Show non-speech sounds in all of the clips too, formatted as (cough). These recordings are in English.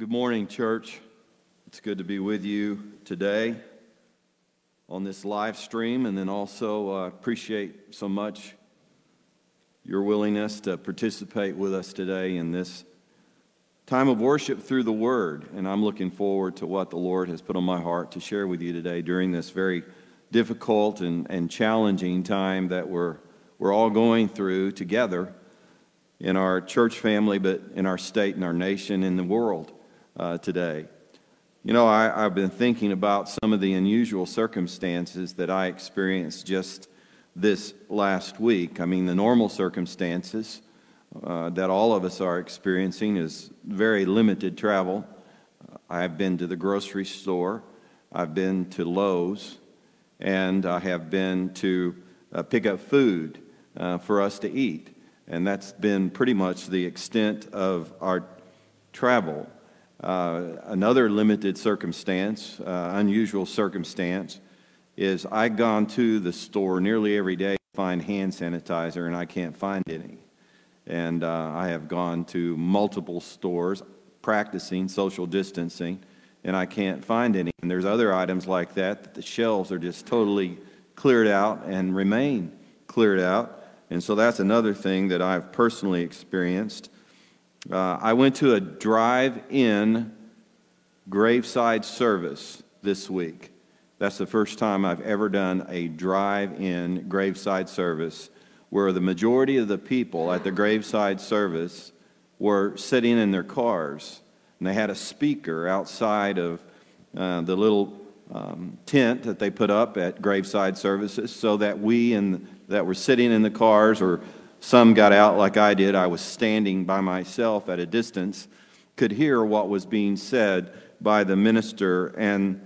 Good morning, church. It's good to be with you today on this live stream, and then also uh, appreciate so much your willingness to participate with us today in this time of worship through the Word. And I'm looking forward to what the Lord has put on my heart to share with you today during this very difficult and, and challenging time that we're, we're all going through together in our church family, but in our state and our nation, in the world uh, today. You know, I, have been thinking about some of the unusual circumstances that I experienced just this last week. I mean, the normal circumstances uh, that all of us are experiencing is very limited travel. I've been to the grocery store, I've been to Lowe's, and I have been to uh, pick up food uh, for us to eat. And that's been pretty much the extent of our travel. Uh, another limited circumstance, uh, unusual circumstance, is I've gone to the store nearly every day to find hand sanitizer and I can't find any. And uh, I have gone to multiple stores practicing social distancing and I can't find any. And there's other items like that that the shelves are just totally cleared out and remain cleared out. And so that's another thing that I've personally experienced. Uh, I went to a drive in graveside service this week. That's the first time I've ever done a drive in graveside service where the majority of the people at the graveside service were sitting in their cars. And they had a speaker outside of uh, the little um, tent that they put up at graveside services so that we and that were sitting in the cars, or some got out like I did, I was standing by myself at a distance, could hear what was being said by the minister and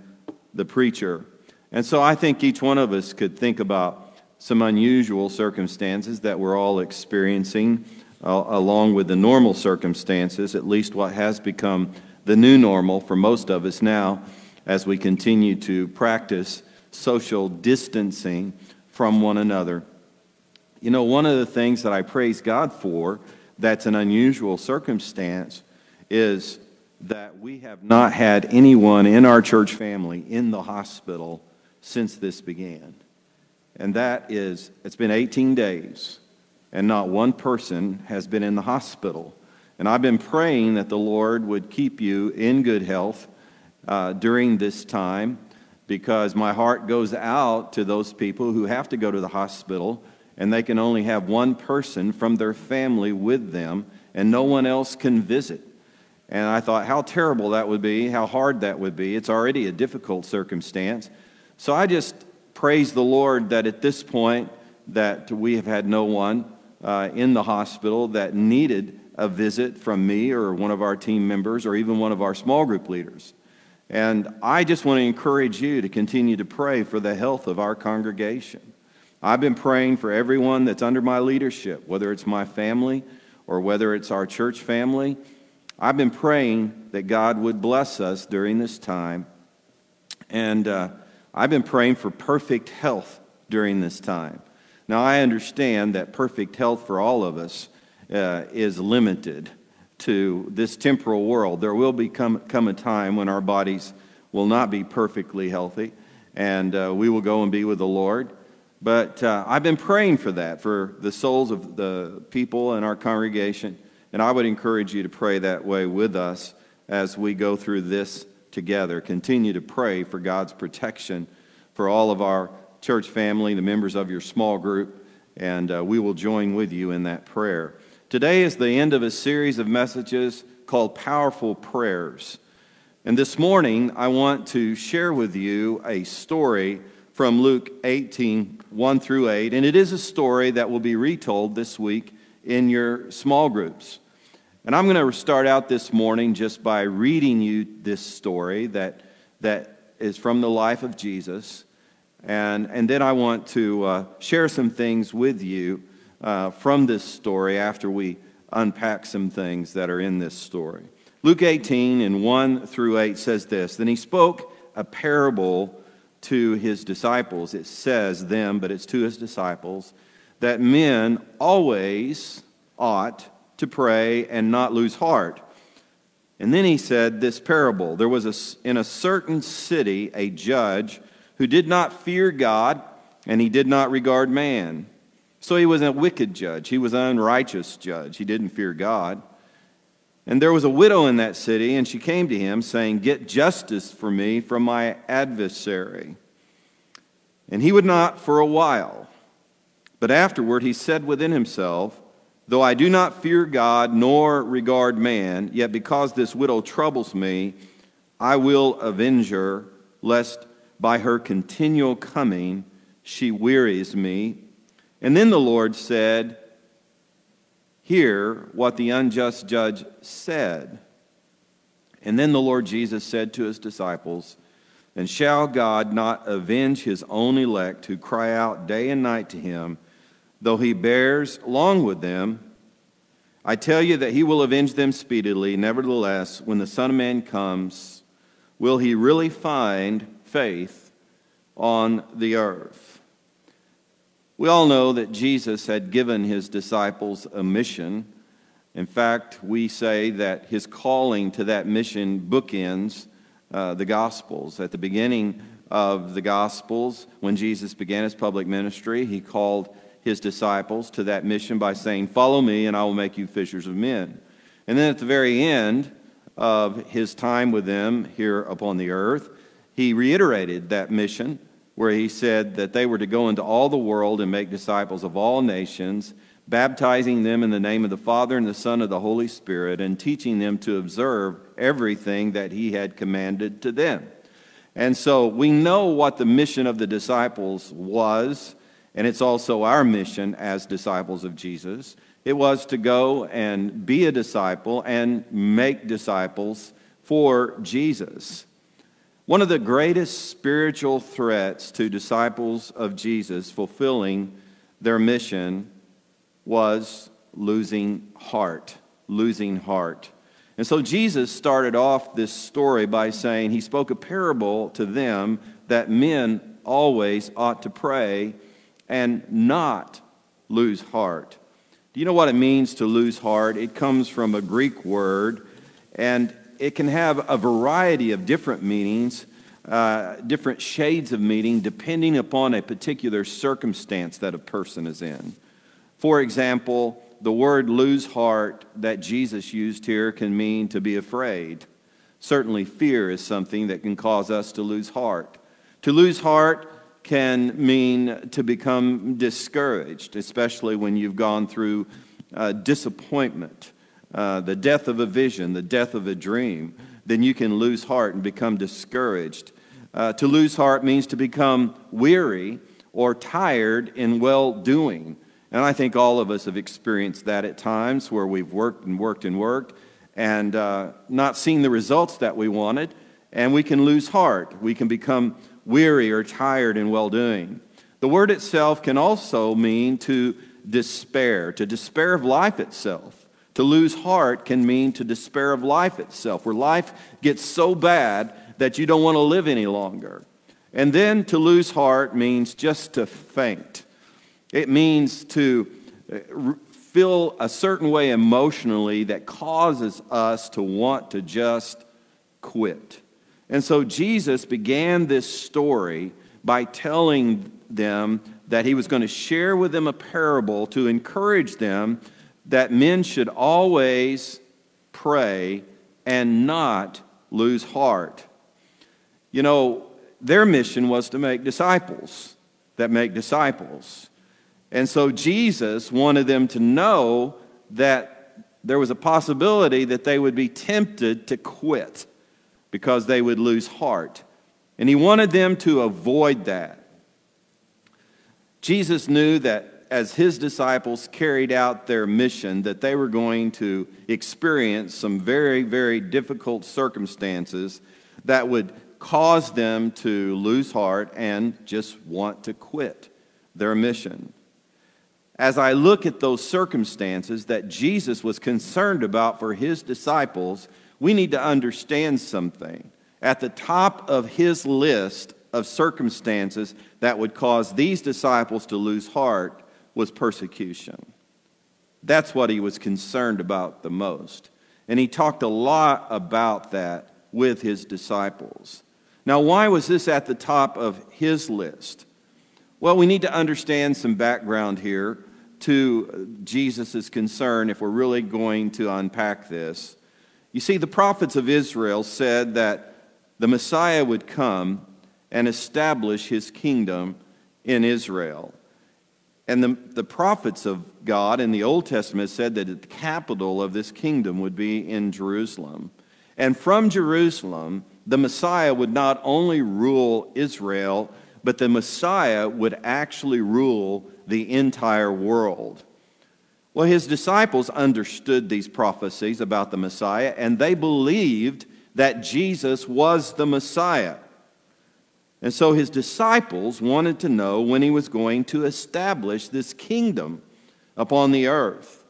the preacher. And so I think each one of us could think about some unusual circumstances that we're all experiencing, uh, along with the normal circumstances, at least what has become the new normal for most of us now as we continue to practice social distancing from one another. You know, one of the things that I praise God for that's an unusual circumstance is that we have not had anyone in our church family in the hospital since this began. And that is, it's been 18 days, and not one person has been in the hospital. And I've been praying that the Lord would keep you in good health uh, during this time because my heart goes out to those people who have to go to the hospital and they can only have one person from their family with them, and no one else can visit. And I thought how terrible that would be, how hard that would be. It's already a difficult circumstance. So I just praise the Lord that at this point that we have had no one uh, in the hospital that needed a visit from me or one of our team members or even one of our small group leaders. And I just want to encourage you to continue to pray for the health of our congregation. I've been praying for everyone that's under my leadership, whether it's my family or whether it's our church family. I've been praying that God would bless us during this time. And uh, I've been praying for perfect health during this time. Now, I understand that perfect health for all of us uh, is limited to this temporal world. There will become come a time when our bodies will not be perfectly healthy, and uh, we will go and be with the Lord. But uh, I've been praying for that, for the souls of the people in our congregation. And I would encourage you to pray that way with us as we go through this together. Continue to pray for God's protection for all of our church family, the members of your small group, and uh, we will join with you in that prayer. Today is the end of a series of messages called Powerful Prayers. And this morning, I want to share with you a story from Luke 18, 1 through 8. And it is a story that will be retold this week in your small groups. And I'm going to start out this morning just by reading you this story that, that is from the life of Jesus. And, and then I want to uh, share some things with you uh, from this story after we unpack some things that are in this story. Luke 18 and 1 through 8 says this Then he spoke a parable to his disciples. It says them, but it's to his disciples, that men always ought to pray and not lose heart, And then he said this parable There was a, in a certain city a judge who did not fear God, and he did not regard man. So he was a wicked judge. He was an unrighteous judge. He didn't fear God. And there was a widow in that city, and she came to him, saying, Get justice for me from my adversary. And he would not for a while. But afterward he said within himself, Though I do not fear God nor regard man, yet because this widow troubles me, I will avenge her, lest by her continual coming she wearies me. And then the Lord said, Hear what the unjust judge said. And then the Lord Jesus said to his disciples, And shall God not avenge his own elect who cry out day and night to him? though he bears long with them. I tell you that he will avenge them speedily. Nevertheless, when the Son of Man comes, will he really find faith on the earth? We all know that Jesus had given his disciples a mission. In fact, we say that his calling to that mission bookends uh, the Gospels. At the beginning of the Gospels, when Jesus began his public ministry, he called his disciples to that mission by saying, Follow me, and I will make you fishers of men. And then at the very end of his time with them here upon the earth, he reiterated that mission where he said that they were to go into all the world and make disciples of all nations, baptizing them in the name of the Father and the Son of the Holy Spirit, and teaching them to observe everything that he had commanded to them. And so we know what the mission of the disciples was and it's also our mission as disciples of Jesus. It was to go and be a disciple and make disciples for Jesus. One of the greatest spiritual threats to disciples of Jesus fulfilling their mission was losing heart, losing heart. And so Jesus started off this story by saying he spoke a parable to them that men always ought to pray and not lose heart. Do you know what it means to lose heart? It comes from a Greek word, and it can have a variety of different meanings, uh, different shades of meaning, depending upon a particular circumstance that a person is in. For example, the word lose heart that Jesus used here can mean to be afraid. Certainly, fear is something that can cause us to lose heart. To lose heart can mean to become discouraged, especially when you've gone through uh, disappointment, uh, the death of a vision, the death of a dream. Then you can lose heart and become discouraged. Uh, to lose heart means to become weary or tired in well doing. And I think all of us have experienced that at times where we've worked and worked and worked and uh, not seen the results that we wanted, and we can lose heart. We can become weary or tired in well doing. The word itself can also mean to despair, to despair of life itself. To lose heart can mean to despair of life itself, where life gets so bad that you don't want to live any longer. And then to lose heart means just to faint. It means to uh, feel a certain way emotionally that causes us to want to just quit. And so Jesus began this story by telling them that he was going to share with them a parable to encourage them that men should always pray and not lose heart. You know, their mission was to make disciples that make disciples. And so Jesus wanted them to know that there was a possibility that they would be tempted to quit because they would lose heart. And he wanted them to avoid that. Jesus knew that as his disciples carried out their mission that they were going to experience some very very difficult circumstances that would cause them to lose heart and just want to quit their mission. As I look at those circumstances that Jesus was concerned about for his disciples, we need to understand something. At the top of his list of circumstances that would cause these disciples to lose heart was persecution. That's what he was concerned about the most. And he talked a lot about that with his disciples. Now, why was this at the top of his list? Well, we need to understand some background here to Jesus' concern if we're really going to unpack this. You see, the prophets of Israel said that the Messiah would come and establish his kingdom in Israel. And the, the prophets of God in the Old Testament said that the capital of this kingdom would be in Jerusalem. And from Jerusalem, the Messiah would not only rule Israel, but the Messiah would actually rule the entire world. Well, his disciples understood these prophecies about the Messiah, and they believed that Jesus was the Messiah. And so his disciples wanted to know when he was going to establish this kingdom upon the earth.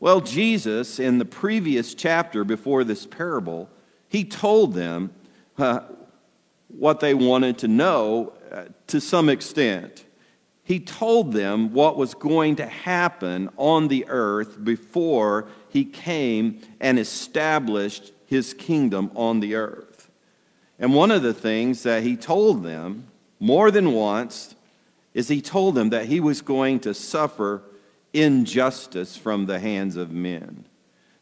Well, Jesus, in the previous chapter before this parable, he told them uh, what they wanted to know uh, to some extent. He told them what was going to happen on the earth before he came and established his kingdom on the earth. And one of the things that he told them more than once is he told them that he was going to suffer injustice from the hands of men.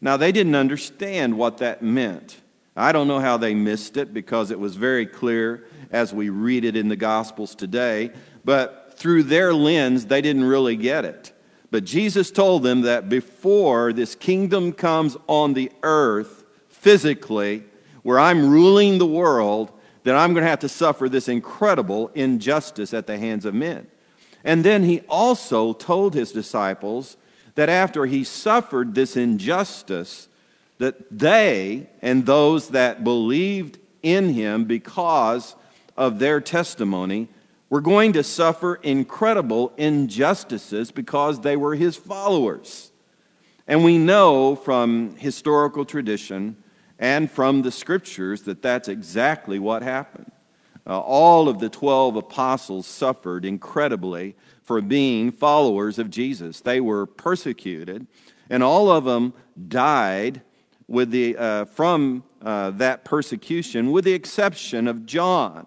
Now, they didn't understand what that meant. I don't know how they missed it because it was very clear as we read it in the Gospels today, but through their lens, they didn't really get it. But Jesus told them that before this kingdom comes on the earth physically, where I'm ruling the world, that I'm going to have to suffer this incredible injustice at the hands of men. And then he also told his disciples that after he suffered this injustice, that they and those that believed in him because of their testimony were going to suffer incredible injustices because they were his followers. And we know from historical tradition and from the scriptures that that's exactly what happened. Uh, all of the 12 apostles suffered incredibly for being followers of Jesus. They were persecuted, and all of them died with the, uh, from uh, that persecution, with the exception of John,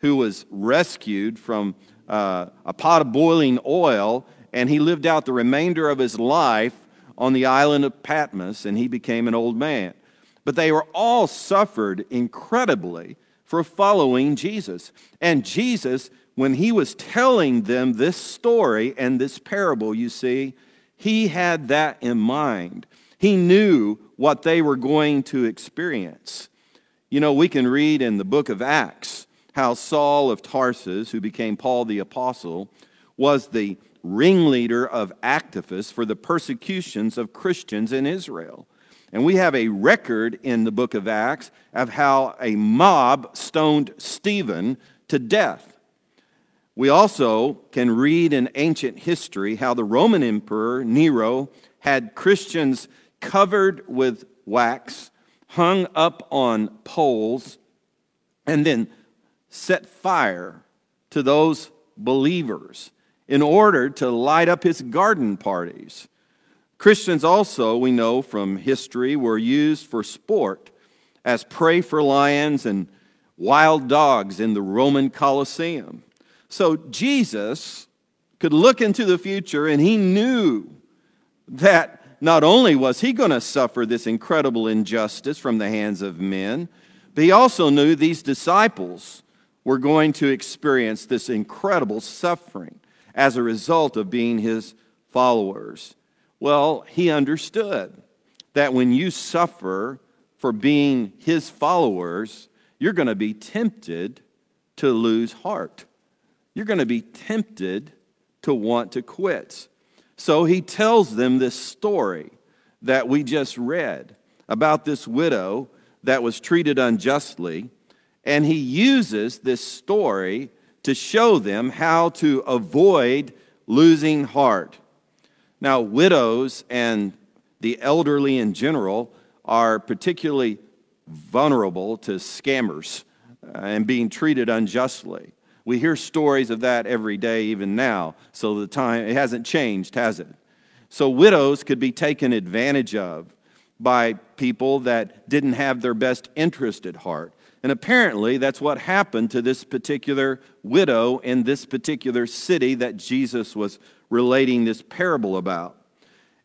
who was rescued from uh, a pot of boiling oil, and he lived out the remainder of his life on the island of Patmos, and he became an old man. But they were all suffered incredibly for following Jesus. And Jesus, when he was telling them this story and this parable, you see, he had that in mind. He knew what they were going to experience. You know, we can read in the book of Acts how Saul of Tarsus, who became Paul the Apostle, was the ringleader of activists for the persecutions of Christians in Israel. And we have a record in the book of Acts of how a mob stoned Stephen to death. We also can read in ancient history how the Roman Emperor Nero had Christians covered with wax, hung up on poles, and then set fire to those believers in order to light up his garden parties. Christians also, we know from history, were used for sport as prey for lions and wild dogs in the Roman Colosseum. So Jesus could look into the future and he knew that not only was he going to suffer this incredible injustice from the hands of men, but he also knew these disciples were going to experience this incredible suffering as a result of being his followers. Well, he understood that when you suffer for being his followers, you're going to be tempted to lose heart. You're going to be tempted to want to quit. So he tells them this story that we just read about this widow that was treated unjustly. And he uses this story to show them how to avoid losing heart. Now, widows and the elderly in general are particularly vulnerable to scammers uh, and being treated unjustly. We hear stories of that every day, even now. So the time, it hasn't changed, has it? So widows could be taken advantage of. by people that didn't have their best interest at heart. And apparently, that's what happened to this particular widow in this particular city that Jesus was relating this parable about.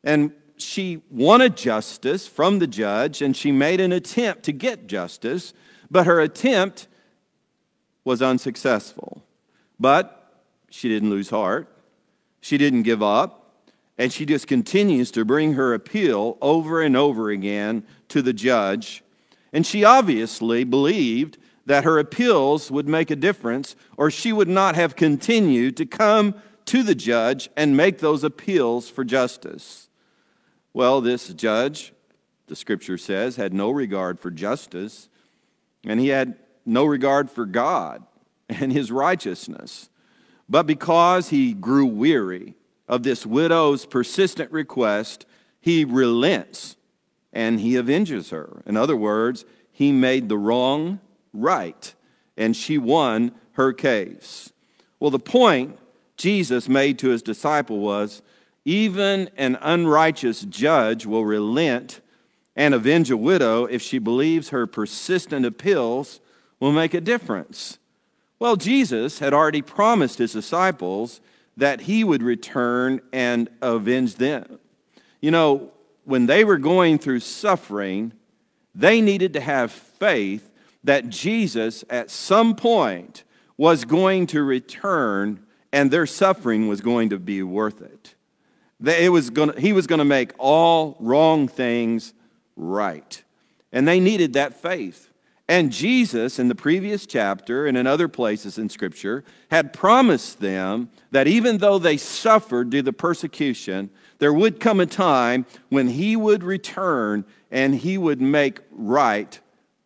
And she wanted justice from the judge, and she made an attempt to get justice, but her attempt was unsuccessful. But she didn't lose heart, she didn't give up. And she just continues to bring her appeal over and over again to the judge. And she obviously believed that her appeals would make a difference, or she would not have continued to come to the judge and make those appeals for justice. Well, this judge, the scripture says, had no regard for justice, and he had no regard for God and his righteousness. But because he grew weary of this widow's persistent request, he relents and he avenges her. In other words, he made the wrong right, and she won her case. Well, the point Jesus made to his disciple was even an unrighteous judge will relent and avenge a widow if she believes her persistent appeals will make a difference. Well, Jesus had already promised his disciples that he would return and avenge them. You know, when they were going through suffering, they needed to have faith that Jesus at some point was going to return and their suffering was going to be worth it. It was to, he was going to make all wrong things right. And they needed that faith. And Jesus, in the previous chapter and in other places in Scripture, had promised them that even though they suffered due to persecution, there would come a time when he would return and he would make right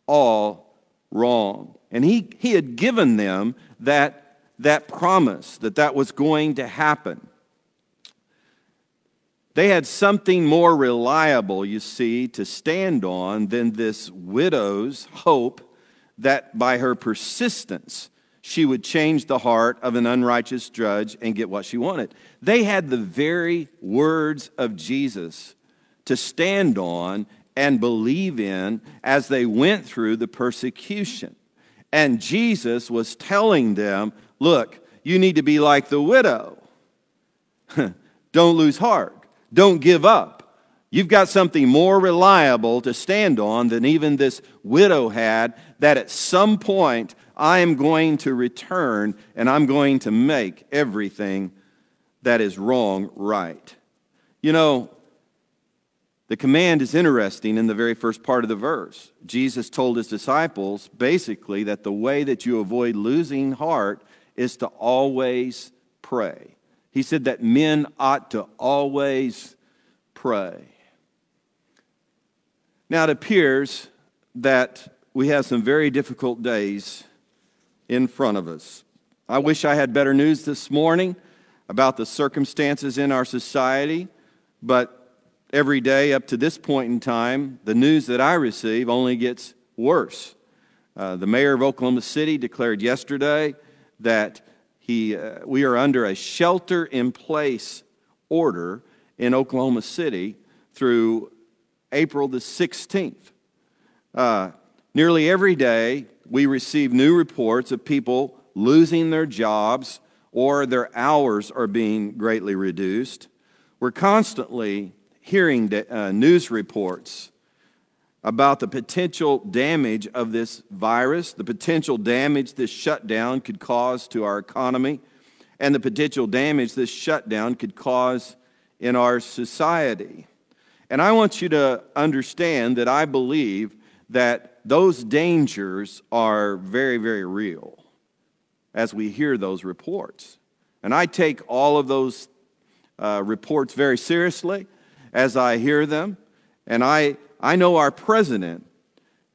all wrong. And he, he had given them that, that promise that that was going to happen. They had something more reliable, you see, to stand on than this widow's hope that by her persistence she would change the heart of an unrighteous judge and get what she wanted. They had the very words of Jesus to stand on and believe in as they went through the persecution. And Jesus was telling them, look, you need to be like the widow. (laughs) Don't lose heart. Don't give up. You've got something more reliable to stand on than even this widow had, that at some point I am going to return and I'm going to make everything that is wrong right. You know, the command is interesting in the very first part of the verse. Jesus told his disciples basically that the way that you avoid losing heart is to always pray. He said that men ought to always pray. Now, it appears that we have some very difficult days in front of us. I wish I had better news this morning about the circumstances in our society, but every day up to this point in time, the news that I receive only gets worse. Uh, the mayor of Oklahoma City declared yesterday that he, uh, we are under a shelter in place order in Oklahoma City through April the 16th. Uh, nearly every day, we receive new reports of people losing their jobs or their hours are being greatly reduced. We're constantly hearing uh, news reports about the potential damage of this virus, the potential damage this shutdown could cause to our economy, and the potential damage this shutdown could cause in our society. And I want you to understand that I believe that those dangers are very, very real as we hear those reports. And I take all of those uh, reports very seriously as I hear them. And I I know our president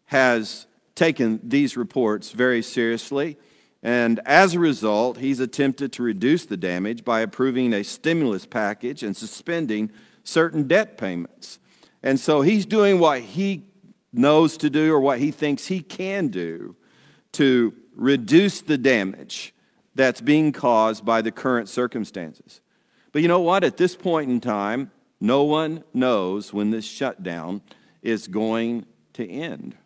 has taken these reports very seriously, and as a result, he's attempted to reduce the damage by approving a stimulus package and suspending certain debt payments. And so he's doing what he knows to do or what he thinks he can do to reduce the damage that's being caused by the current circumstances. But you know what? At this point in time, no one knows when this shutdown is going to end.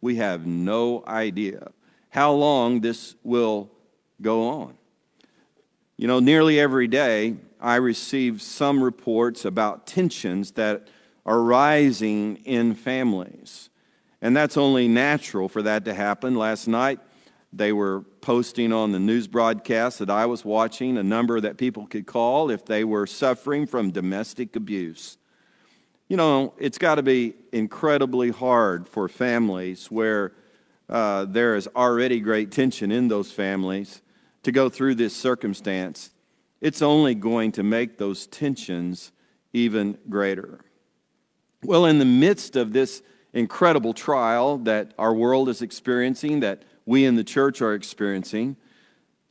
We have no idea how long this will go on. You know, nearly every day I receive some reports about tensions that are rising in families. And that's only natural for that to happen. Last night, they were posting on the news broadcast that I was watching a number that people could call if they were suffering from domestic abuse. You know, it's got to be incredibly hard for families where uh, there is already great tension in those families to go through this circumstance. It's only going to make those tensions even greater. Well, in the midst of this incredible trial that our world is experiencing, that we in the church are experiencing,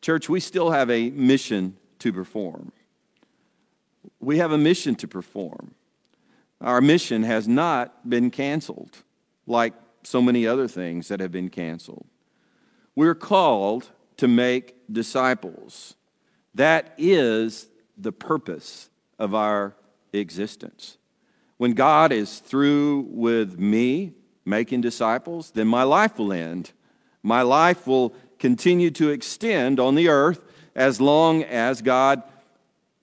church, we still have a mission to perform. We have a mission to perform. Our mission has not been canceled like so many other things that have been canceled. We're called to make disciples. That is the purpose of our existence. When God is through with me making disciples, then my life will end. My life will continue to extend on the earth as long as God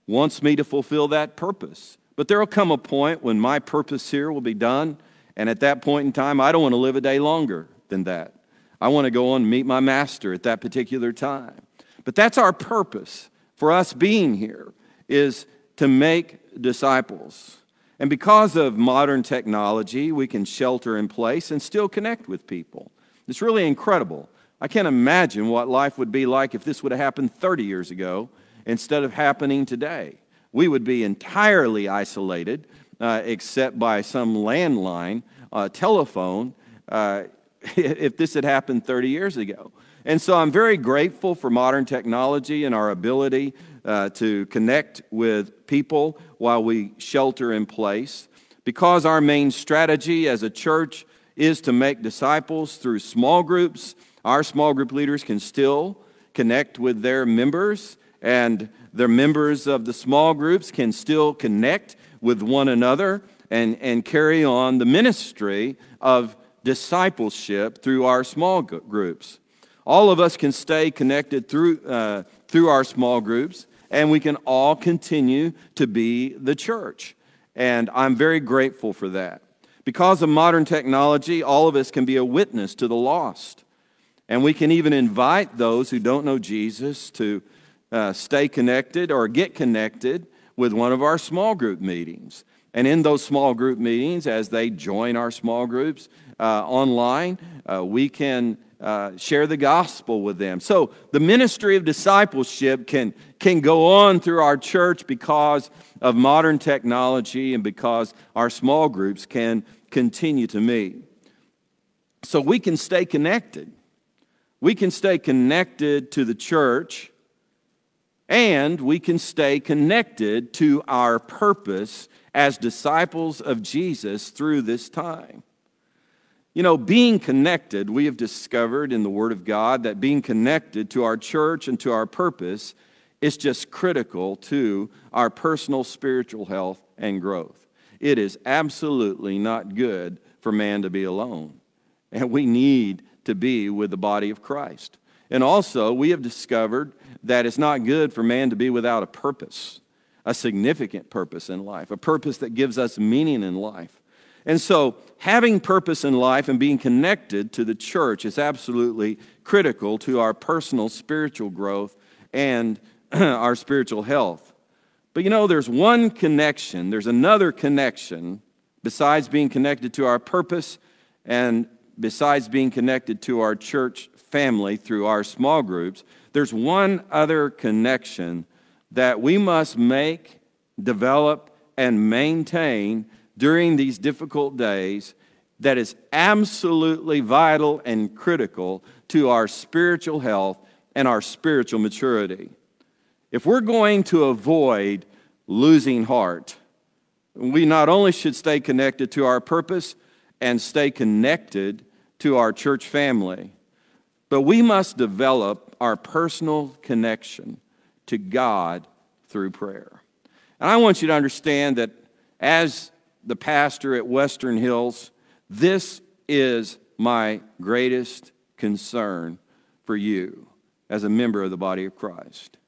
wants me to fulfill that purpose. But there will come a point when my purpose here will be done, and at that point in time, I don't want to live a day longer than that. I want to go on and meet my master at that particular time. But that's our purpose for us being here is to make disciples. And because of modern technology, we can shelter in place and still connect with people. It's really incredible. I can't imagine what life would be like if this would have happened 30 years ago instead of happening today. We would be entirely isolated, uh, except by some landline uh, telephone, uh, (laughs) if this had happened 30 years ago. And so I'm very grateful for modern technology and our ability uh, to connect with people while we shelter in place. Because our main strategy as a church is to make disciples through small groups. Our small group leaders can still connect with their members, and their members of the small groups can still connect with one another and, and carry on the ministry of discipleship through our small groups. All of us can stay connected through, uh, through our small groups, and we can all continue to be the church. And I'm very grateful for that. Because of modern technology, all of us can be a witness to the lost. And we can even invite those who don't know Jesus to uh, stay connected or get connected with one of our small group meetings. And in those small group meetings, as they join our small groups uh, online, uh, we can uh, share the gospel with them. So the ministry of discipleship can, can go on through our church because of modern technology and because our small groups can continue to meet. So we can stay connected. We can stay connected to the church and we can stay connected to our purpose as disciples of Jesus through this time. You know, being connected, we have discovered in the Word of God that being connected to our church and to our purpose is just critical to our personal spiritual health and growth. It is absolutely not good for man to be alone. And we need to be with the body of Christ. And also, we have discovered that it's not good for man to be without a purpose, a significant purpose in life, a purpose that gives us meaning in life. And so, having purpose in life and being connected to the church is absolutely critical to our personal spiritual growth and (clears throat) our spiritual health. But you know, there's one connection, there's another connection besides being connected to our purpose and besides being connected to our church family through our small groups. There's one other connection that we must make, develop, and maintain during these difficult days that is absolutely vital and critical to our spiritual health and our spiritual maturity. If we're going to avoid losing heart, we not only should stay connected to our purpose and stay connected to our church family, but we must develop our personal connection to God through prayer. And I want you to understand that as the pastor at Western Hills, This is my greatest concern for you as a member of the body of Christ.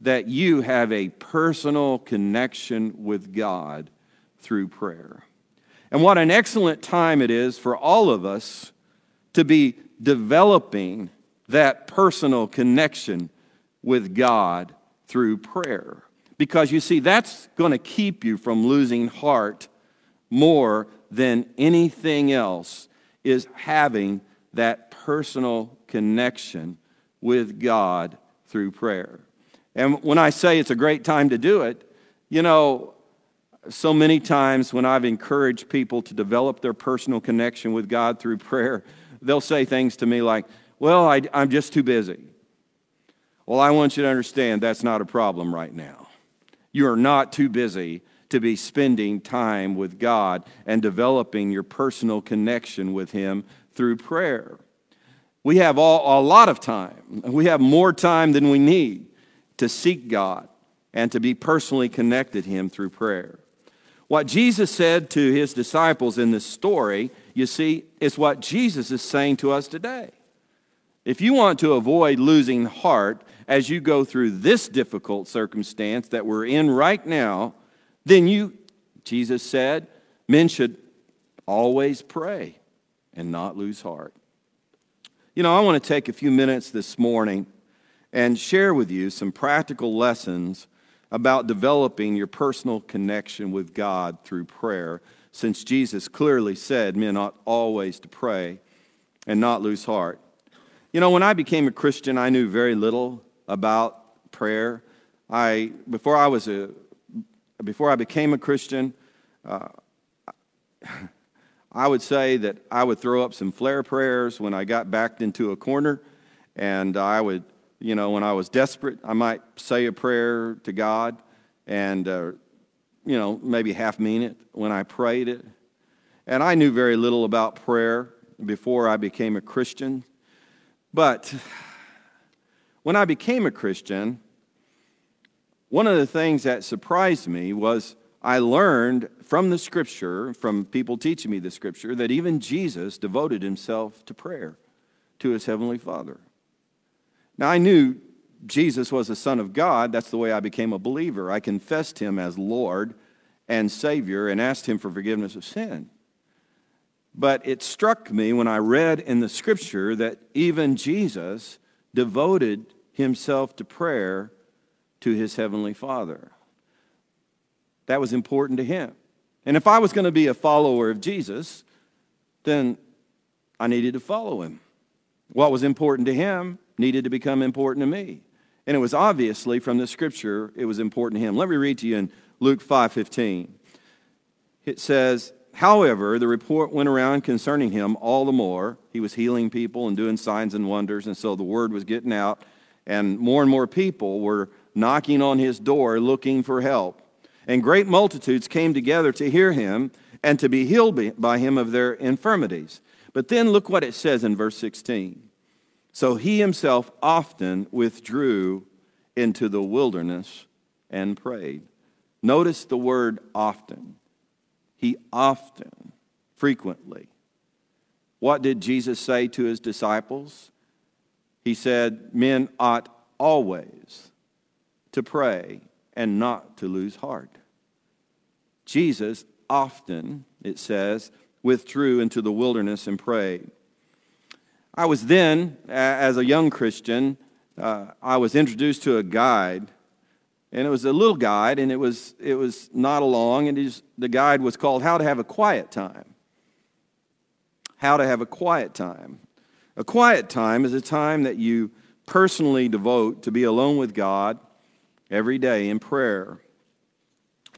That you have a personal connection with God through prayer. And what an excellent time it is for all of us to be developing that personal connection with God through prayer. Because you see, that's going to keep you from losing heart more than anything else, is having that personal connection with God through prayer. And when I say it's a great time to do it, you know, so many times when I've encouraged people to develop their personal connection with God through prayer, they'll say things to me like, Well, I, am just too busy. Well, I want you to understand that's not a problem right now. You are not too busy to be spending time with God and developing your personal connection with Him through prayer. We have all, a lot of time. We have more time than we need to seek God and to be personally connected to Him through prayer. What Jesus said to His disciples in this story, you see, it's what Jesus is saying to us today. If you want to avoid losing heart as you go through this difficult circumstance that we're in right now, then you, Jesus said, men should always pray and not lose heart. You know, I want to take a few minutes this morning and share with you some practical lessons about developing your personal connection with God through prayer, since Jesus clearly said men ought always to pray and not lose heart. You know, when I became a Christian, I knew very little about prayer. I, before I was a, before I became a Christian, uh, (laughs) I would say that I would throw up some flare prayers when I got backed into a corner, and I would, you know, when I was desperate, I might say a prayer to God, and, uh, you know, maybe half mean it when I prayed it. And I knew very little about prayer before I became a Christian. But when I became a Christian, one of the things that surprised me was I learned from the scripture, from people teaching me the scripture, that even Jesus devoted himself to prayer to his heavenly Father. Now, I knew Jesus was the Son of God. That's the way I became a believer. I confessed him as Lord and Savior and asked him for forgiveness of sin. But it struck me when I read in the scripture that even Jesus devoted himself to prayer to his heavenly Father. That was important to him. And if I was going to be a follower of Jesus, then I needed to follow him. What was important to him needed to become important to me. And it was obviously from the scripture it was important to him. Let me read to you in Luke 5:15. It says, "However, the report went around concerning him all the more. He was healing people and doing signs and wonders, and so the word was getting out, and more and more people were knocking on his door looking for help. And great multitudes came together to hear him and to be healed by him of their infirmities. But then look what it says in verse 16. So he himself often withdrew into the wilderness and prayed. Notice the word often. He often, frequently. What did Jesus say to his disciples? He said, Men ought always to pray and not to lose heart. Jesus often, it says, withdrew into the wilderness and prayed. I was then, as a young Christian, uh, I was introduced to a guide, and it was a little guide, and it was, it was not a long, and was, the guide was called How to Have a Quiet Time. How to Have a Quiet Time. A quiet time is a time that you personally devote to be alone with God every day in prayer.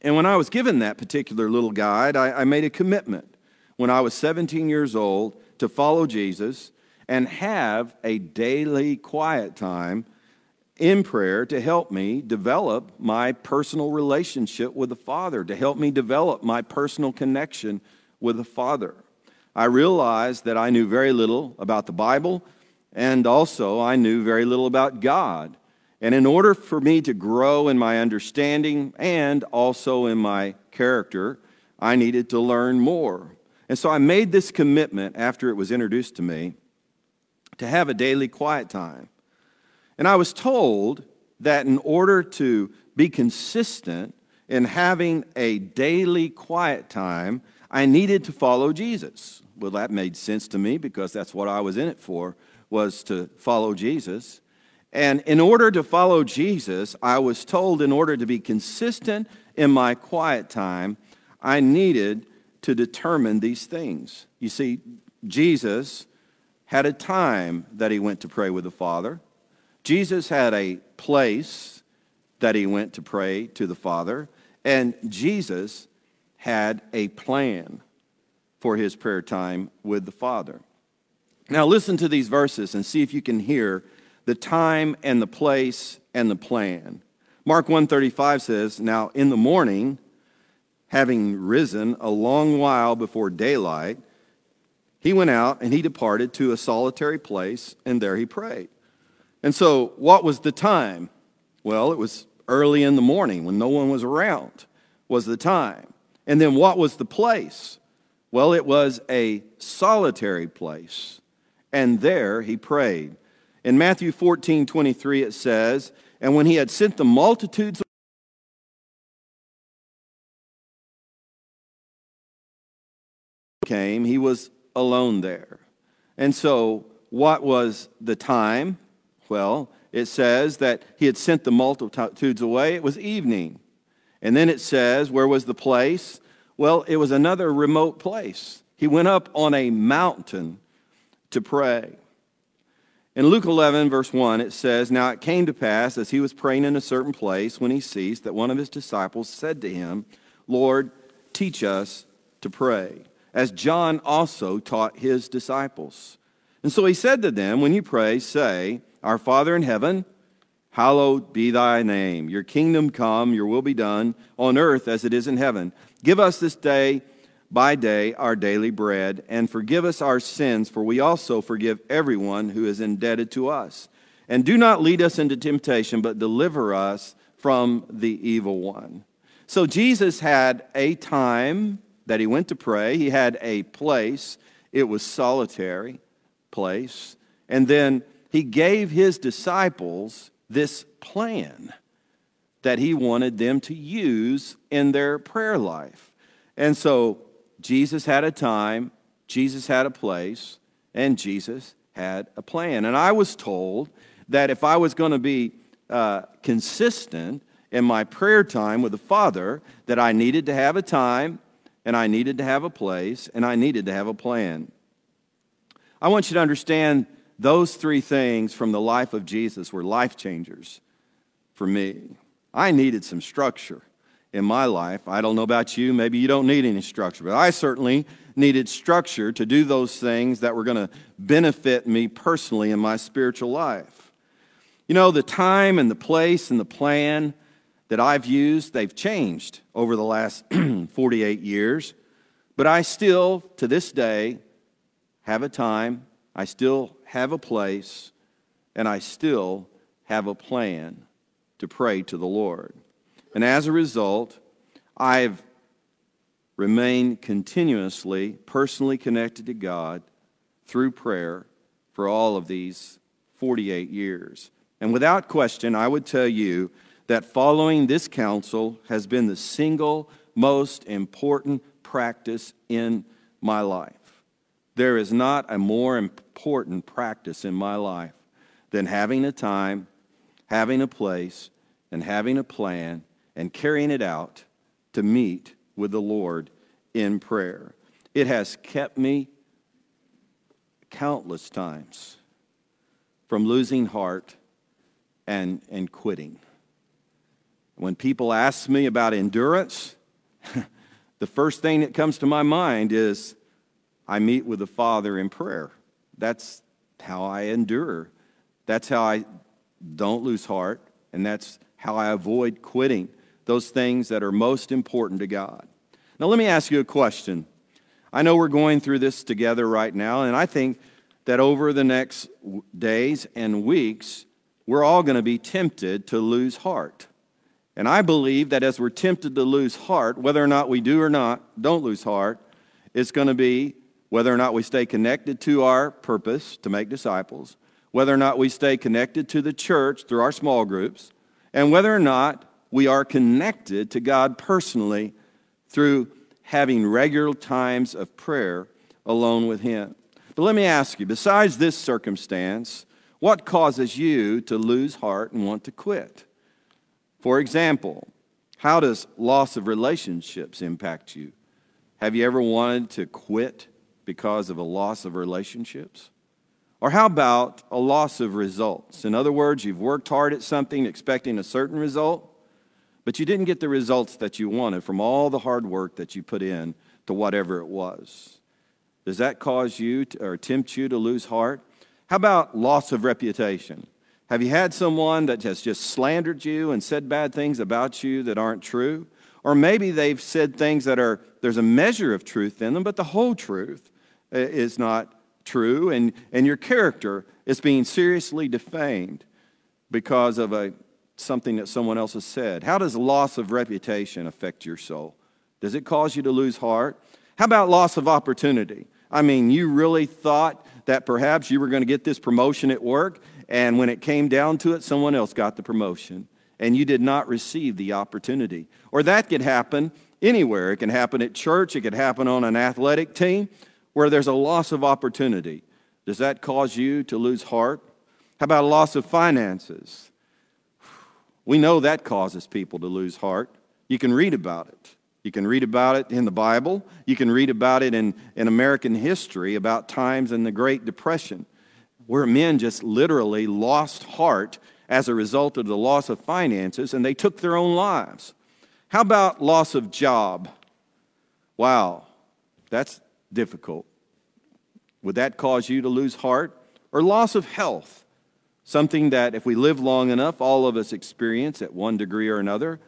And when I was given that particular little guide, I, I made a commitment when I was 17 years old to follow Jesus and have a daily quiet time in prayer to help me develop my personal relationship with the Father, to help me develop my personal connection with the Father. I realized that I knew very little about the Bible, and also I knew very little about God. And in order for me to grow in my understanding and also in my character, I needed to learn more. And so I made this commitment after it was introduced to me to have a daily quiet time. And I was told that in order to be consistent in having a daily quiet time, I needed to follow Jesus. Well, that made sense to me because that's what I was in it for, was to follow Jesus. And in order to follow Jesus, I was told in order to be consistent in my quiet time, I needed to determine these things. You see, Jesus had a time that he went to pray with the Father. Jesus had a place that he went to pray to the Father. And Jesus had a plan for his prayer time with the Father. Now, listen to these verses and see if you can hear the time and the place and the plan. Mark 135 says, Now in the morning, having risen a long while before daylight, he went out and he departed to a solitary place, and there he prayed. And so, what was the time? Well, it was early in the morning when no one was around, was the time. And then, what was the place? Well, it was a solitary place. And there he prayed. In Matthew 14 23, it says, And when he had sent the multitudes came, he was alone there. And so, what was the time? Well, it says that he had sent the multitudes away. It was evening. And then it says, where was the place? Well, it was another remote place. He went up on a mountain to pray. In Luke 11, verse 1, it says, Now it came to pass, as he was praying in a certain place, when he ceased, that one of his disciples said to him, Lord, teach us to pray as John also taught his disciples. And so he said to them, When you pray, say, Our Father in heaven, hallowed be thy name. Your kingdom come, your will be done on earth as it is in heaven. Give us this day by day our daily bread, and forgive us our sins, for we also forgive everyone who is indebted to us. And do not lead us into temptation, but deliver us from the evil one. So Jesus had a time that he went to pray. He had a place. It was solitary place. And then he gave his disciples this plan that he wanted them to use in their prayer life. And so Jesus had a time, Jesus had a place, and Jesus had a plan. And I was told that if I was going to be uh, consistent in my prayer time with the Father, that I needed to have a time and I needed to have a place, and I needed to have a plan. I want you to understand those three things from the life of Jesus were life changers for me. I needed some structure in my life. I don't know about you, maybe you don't need any structure, but I certainly needed structure to do those things that were going to benefit me personally in my spiritual life. You know, the time and the place and the plan that I've used, they've changed over the last (clears throat) 48 years. But I still, to this day, have a time, I still have a place, and I still have a plan to pray to the Lord. And as a result, I've remained continuously personally connected to God through prayer for all of these 48 years. And without question, I would tell you that following this counsel has been the single most important practice in my life. There is not a more important practice in my life than having a time, having a place, and having a plan and carrying it out to meet with the Lord in prayer. It has kept me countless times from losing heart and, and quitting. When people ask me about endurance, (laughs) the first thing that comes to my mind is I meet with the Father in prayer. That's how I endure. That's how I don't lose heart, and that's how I avoid quitting those things that are most important to God. Now, let me ask you a question. I know we're going through this together right now, and I think that over the next days and weeks, we're all going to be tempted to lose heart. And I believe that as we're tempted to lose heart, whether or not we do or not, don't lose heart, it's going to be whether or not we stay connected to our purpose to make disciples, whether or not we stay connected to the church through our small groups, and whether or not we are connected to God personally through having regular times of prayer alone with Him. But let me ask you besides this circumstance, what causes you to lose heart and want to quit? For example, how does loss of relationships impact you? Have you ever wanted to quit because of a loss of relationships? Or how about a loss of results? In other words, you've worked hard at something expecting a certain result, but you didn't get the results that you wanted from all the hard work that you put in to whatever it was. Does that cause you to, or tempt you to lose heart? How about loss of reputation? Have you had someone that has just slandered you and said bad things about you that aren't true? Or maybe they've said things that are, there's a measure of truth in them, but the whole truth uh, is not true, and, and your character is being seriously defamed because of a, something that someone else has said. How does loss of reputation affect your soul? Does it cause you to lose heart? How about loss of opportunity? I mean, you really thought that perhaps you were going to get this promotion at work, and when it came down to it, someone else got the promotion, and you did not receive the opportunity. Or that could happen anywhere. It can happen at church, it could happen on an athletic team where there's a loss of opportunity. Does that cause you to lose heart? How about a loss of finances? We know that causes people to lose heart. You can read about it. You can read about it in the Bible. You can read about it in, in American history about times in the Great Depression where men just literally lost heart as a result of the loss of finances and they took their own lives. How about loss of job? Wow, that's difficult. Would that cause you to lose heart? Or loss of health? Something that if we live long enough, all of us experience at one degree or another.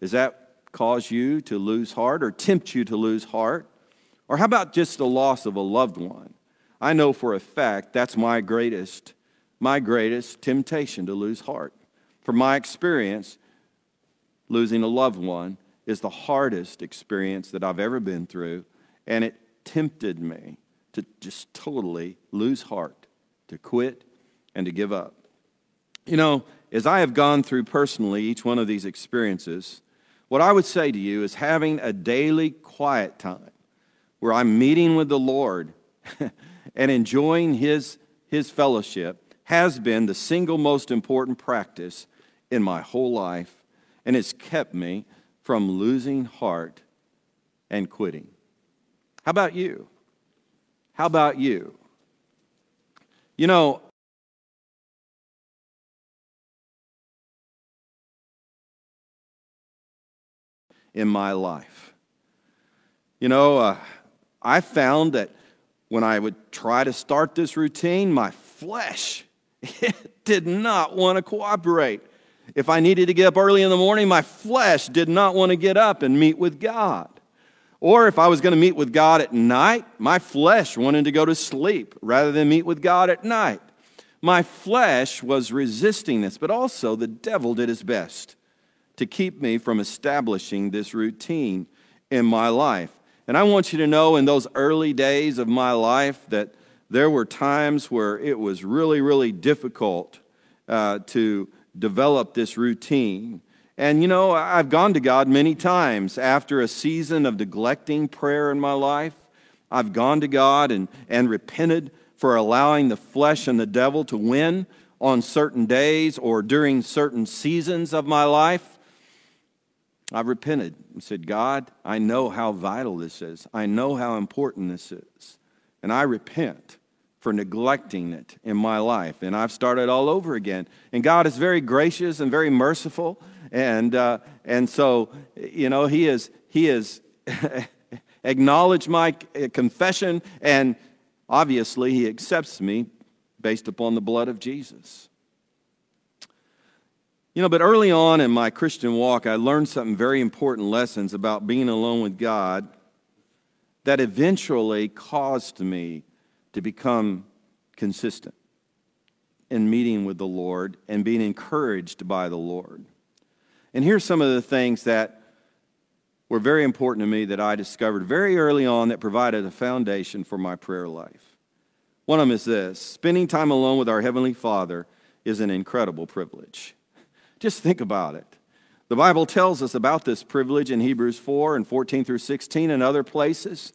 Is that cause you to lose heart or tempt you to lose heart? Or how about just the loss of a loved one? I know for a fact that's my greatest, my greatest temptation to lose heart. From my experience, losing a loved one is the hardest experience that I've ever been through, and it tempted me to just totally lose heart, to quit, and to give up. You know, as I have gone through personally each one of these experiences, what I would say to you is having a daily quiet time where I'm meeting with the Lord (laughs) and enjoying his, his fellowship has been the single most important practice in my whole life and has kept me from losing heart and quitting. How about you? How about you? You know, in my life. You know, uh, I found that when I would try to start this routine, my flesh (laughs) did not want to cooperate. If I needed to get up early in the morning, my flesh did not want to get up and meet with God. Or if I was going to meet with God at night, my flesh wanted to go to sleep rather than meet with God at night. My flesh was resisting this, but also the devil did his best to keep me from establishing this routine in my life. And I want you to know in those early days of my life that there were times where it was really, really difficult uh, to develop this routine. And you know, I've gone to God many times after a season of neglecting prayer in my life. I've gone to God and, and repented for allowing the flesh and the devil to win on certain days or during certain seasons of my life. I've repented and said, God, I know how vital this is. I know how important this is. And I repent for neglecting it in my life. And I've started all over again. And God is very gracious and very merciful. And, uh, and so, you know, He is, he is (laughs) acknowledged my confession. And obviously, He accepts me based upon the blood of Jesus. You know, but early on in my Christian walk, I learned some very important lessons about being alone with God that eventually caused me to become consistent in meeting with the Lord and being encouraged by the Lord. And here's some of the things that were very important to me that I discovered very early on that provided a foundation for my prayer life. One of them is this spending time alone with our Heavenly Father is an incredible privilege. Just think about it. The Bible tells us about this privilege in Hebrews 4 and 14 through 16 and other places.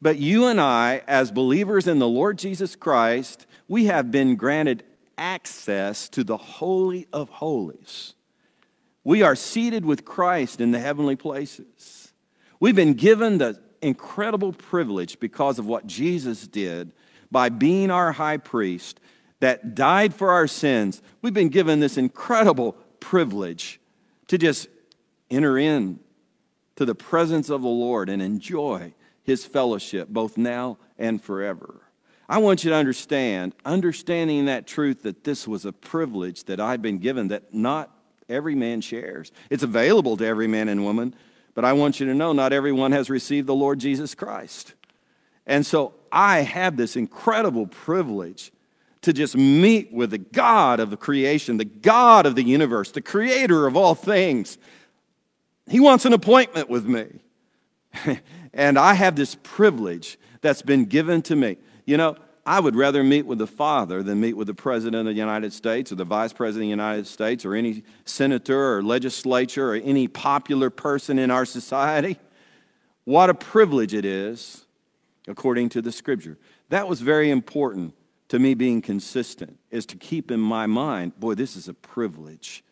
But you and I, as believers in the Lord Jesus Christ, we have been granted access to the Holy of Holies. We are seated with Christ in the heavenly places. We've been given the incredible privilege because of what Jesus did by being our high priest that died for our sins. We've been given this incredible privilege to just enter in to the presence of the Lord and enjoy his fellowship both now and forever. I want you to understand, understanding that truth that this was a privilege that I've been given that not every man shares. It's available to every man and woman, but I want you to know not everyone has received the Lord Jesus Christ. And so I have this incredible privilege to just meet with the God of the creation, the God of the universe, the creator of all things. He wants an appointment with me. (laughs) and I have this privilege that's been given to me. You know, I would rather meet with the Father than meet with the President of the United States or the Vice President of the United States or any senator or legislature or any popular person in our society. What a privilege it is, according to the Scripture. That was very important to me being consistent, is to keep in my mind, boy, this is a privilege.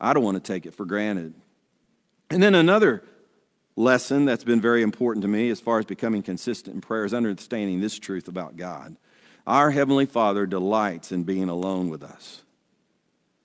I don't want to take it for granted. And then another lesson that's been very important to me as far as becoming consistent in prayer is understanding this truth about God. Our Heavenly Father delights in being alone with us.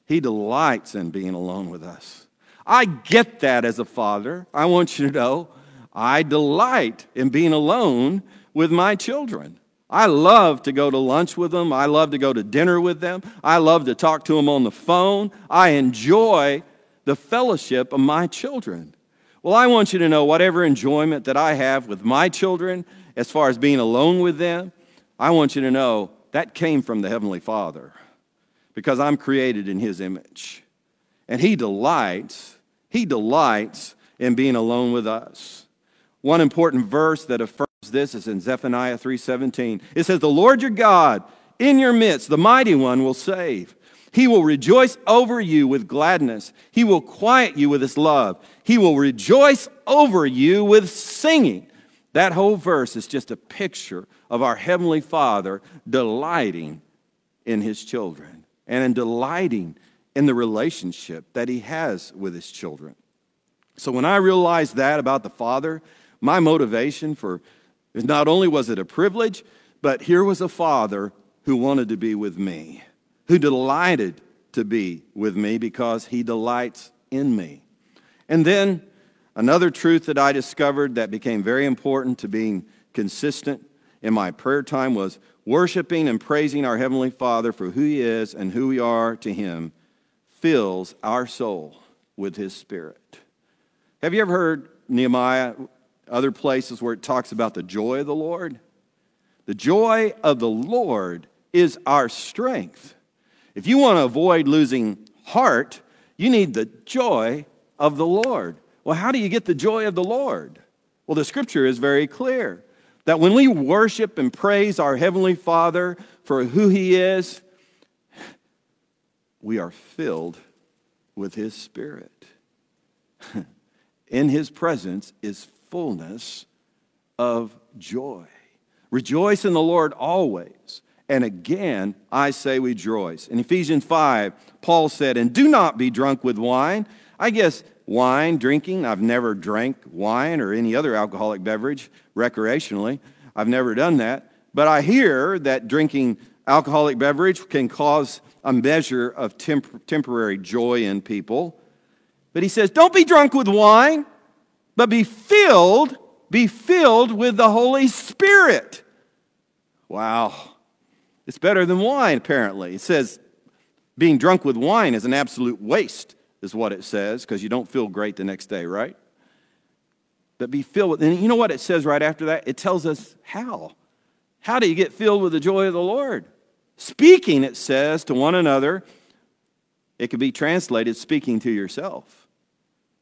He delights in being alone with us. I get that as a father. I want you to know I delight in being alone with my children. I love to go to lunch with them. I love to go to dinner with them. I love to talk to them on the phone. I enjoy the fellowship of my children. Well, I want you to know whatever enjoyment that I have with my children, as far as being alone with them, I want you to know that came from the Heavenly Father because I'm created in His image. And He delights, He delights in being alone with us. One important verse that affirms this is in Zephaniah 3:17. It says, "The Lord your God in your midst, the mighty one will save. He will rejoice over you with gladness. He will quiet you with his love. He will rejoice over you with singing." That whole verse is just a picture of our Heavenly Father delighting in His children and in delighting in the relationship that He has with His children. So when I realized that about the Father, my motivation for not only was it a privilege, but here was a Father who wanted to be with me, who delighted to be with me because He delights in me. And then another truth that I discovered that became very important to being consistent in my prayer time was worshiping and praising our Heavenly Father for who He is and who we are to Him fills our soul with His Spirit. Have you ever heard Nehemiah, other places where it talks about the joy of the Lord? The joy of the Lord is our strength. If you want to avoid losing heart, you need the joy of the Lord. Well, how do you get the joy of the Lord? Well, the scripture is very clear. That when we worship and praise our Heavenly Father for who He is, we are filled with His Spirit. (laughs) In His presence is fullness of joy. Rejoice in the Lord always. And again, I say rejoice. In Ephesians 5, Paul said, And do not be drunk with wine. I guess wine, drinking. I've never drank wine or any other alcoholic beverage recreationally. I've never done that. But I hear that drinking alcoholic beverage can cause a measure of temp- temporary joy in people. But he says, don't be drunk with wine, but be filled, be filled with the Holy Spirit. Wow. It's better than wine, apparently. It says being drunk with wine is an absolute waste is what it says, because you don't feel great the next day, right? But be filled with, and you know what it says right after that? It tells us how. How do you get filled with the joy of the Lord? Speaking, it says, to one another. It could be translated speaking to yourself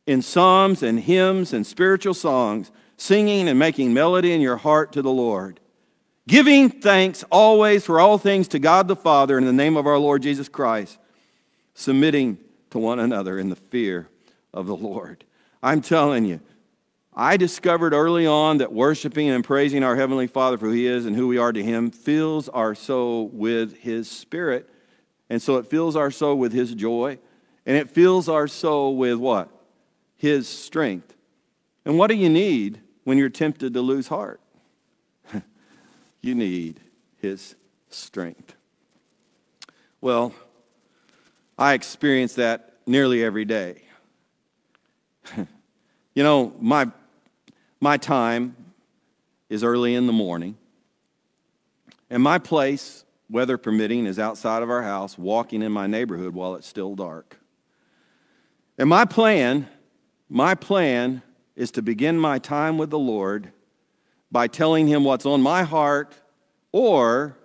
in psalms and hymns and spiritual songs, singing and making melody in your heart to the Lord. Giving thanks always for all things to God the Father in the name of our Lord Jesus Christ, submitting to one another in the fear of the Lord. I'm telling you, I discovered early on that worshiping and praising our Heavenly Father for who He is and who we are to Him fills our soul with His Spirit. And so it fills our soul with His joy. And it fills our soul with what? His strength. And what do you need when you're tempted to lose heart? (laughs) you need His strength. Well, I experience that nearly every day. (laughs) you know, my, my time is early in the morning, and my place, weather permitting, is outside of our house, walking in my neighborhood while it's still dark. And my plan, my plan is to begin my time with the Lord by telling him what's on my heart or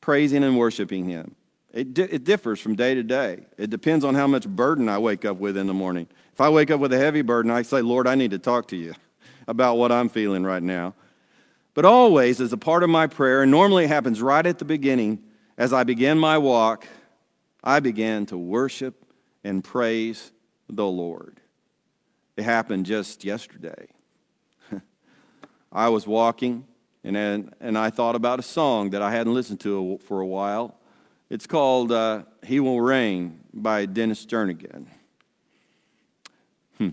praising and worshiping him. It, di- it differs from day to day. It depends on how much burden I wake up with in the morning. If I wake up with a heavy burden, I say, Lord, I need to talk to you (laughs) about what I'm feeling right now. But always, as a part of my prayer, and normally it happens right at the beginning, as I begin my walk, I began to worship and praise the Lord. It happened just yesterday. (laughs) I was walking, and, and I thought about a song that I hadn't listened to for a while. It's called uh, He Will Reign by Dennis Jernigan. Hmm.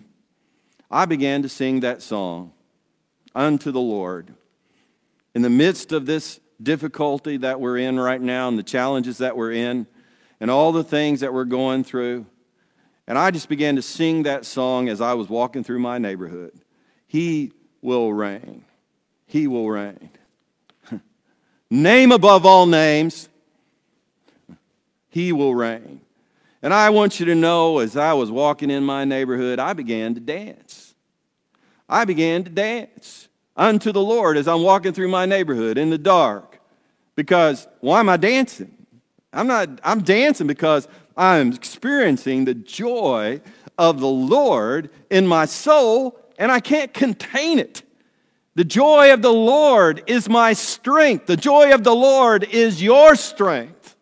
I began to sing that song unto the Lord. In the midst of this difficulty that we're in right now and the challenges that we're in and all the things that we're going through, and I just began to sing that song as I was walking through my neighborhood. He will reign. He will reign. (laughs) Name above all names. He will reign. And I want you to know as I was walking in my neighborhood, I began to dance. I began to dance unto the Lord as I'm walking through my neighborhood in the dark. Because why am I dancing? I'm not I'm dancing because I'm experiencing the joy of the Lord in my soul and I can't contain it. The joy of the Lord is my strength. The joy of the Lord is your strength.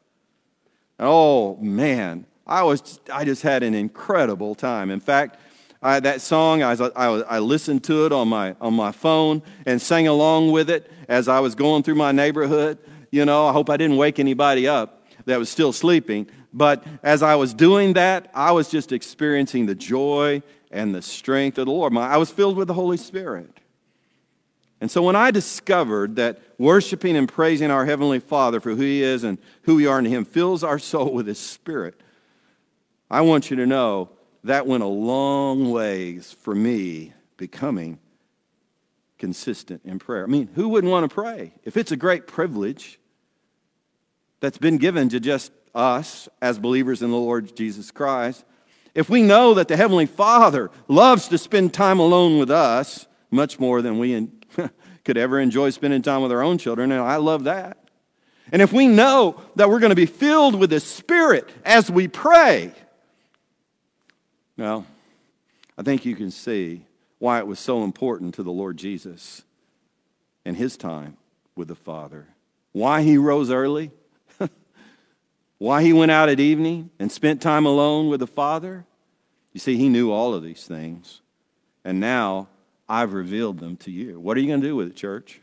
Oh man, I was I just had an incredible time. In fact, I, that song I, I, I listened to it on my on my phone and sang along with it as I was going through my neighborhood. You know, I hope I didn't wake anybody up that was still sleeping. But as I was doing that, I was just experiencing the joy and the strength of the Lord. I was filled with the Holy Spirit. And so when I discovered that worshiping and praising our Heavenly Father for who He is and who we are in Him fills our soul with His Spirit, I want you to know that went a long ways for me becoming consistent in prayer. I mean, who wouldn't want to pray? If it's a great privilege that's been given to just us as believers in the Lord Jesus Christ, if we know that the Heavenly Father loves to spend time alone with us, much more than we (laughs) could ever enjoy spending time with our own children, and I love that. And if we know that we're going to be filled with the Spirit as we pray, well, I think you can see why it was so important to the Lord Jesus and his time with the Father. Why he rose early, why he went out at evening and spent time alone with the Father. You see, he knew all of these things. And now I've revealed them to you. What are you going to do with it, church?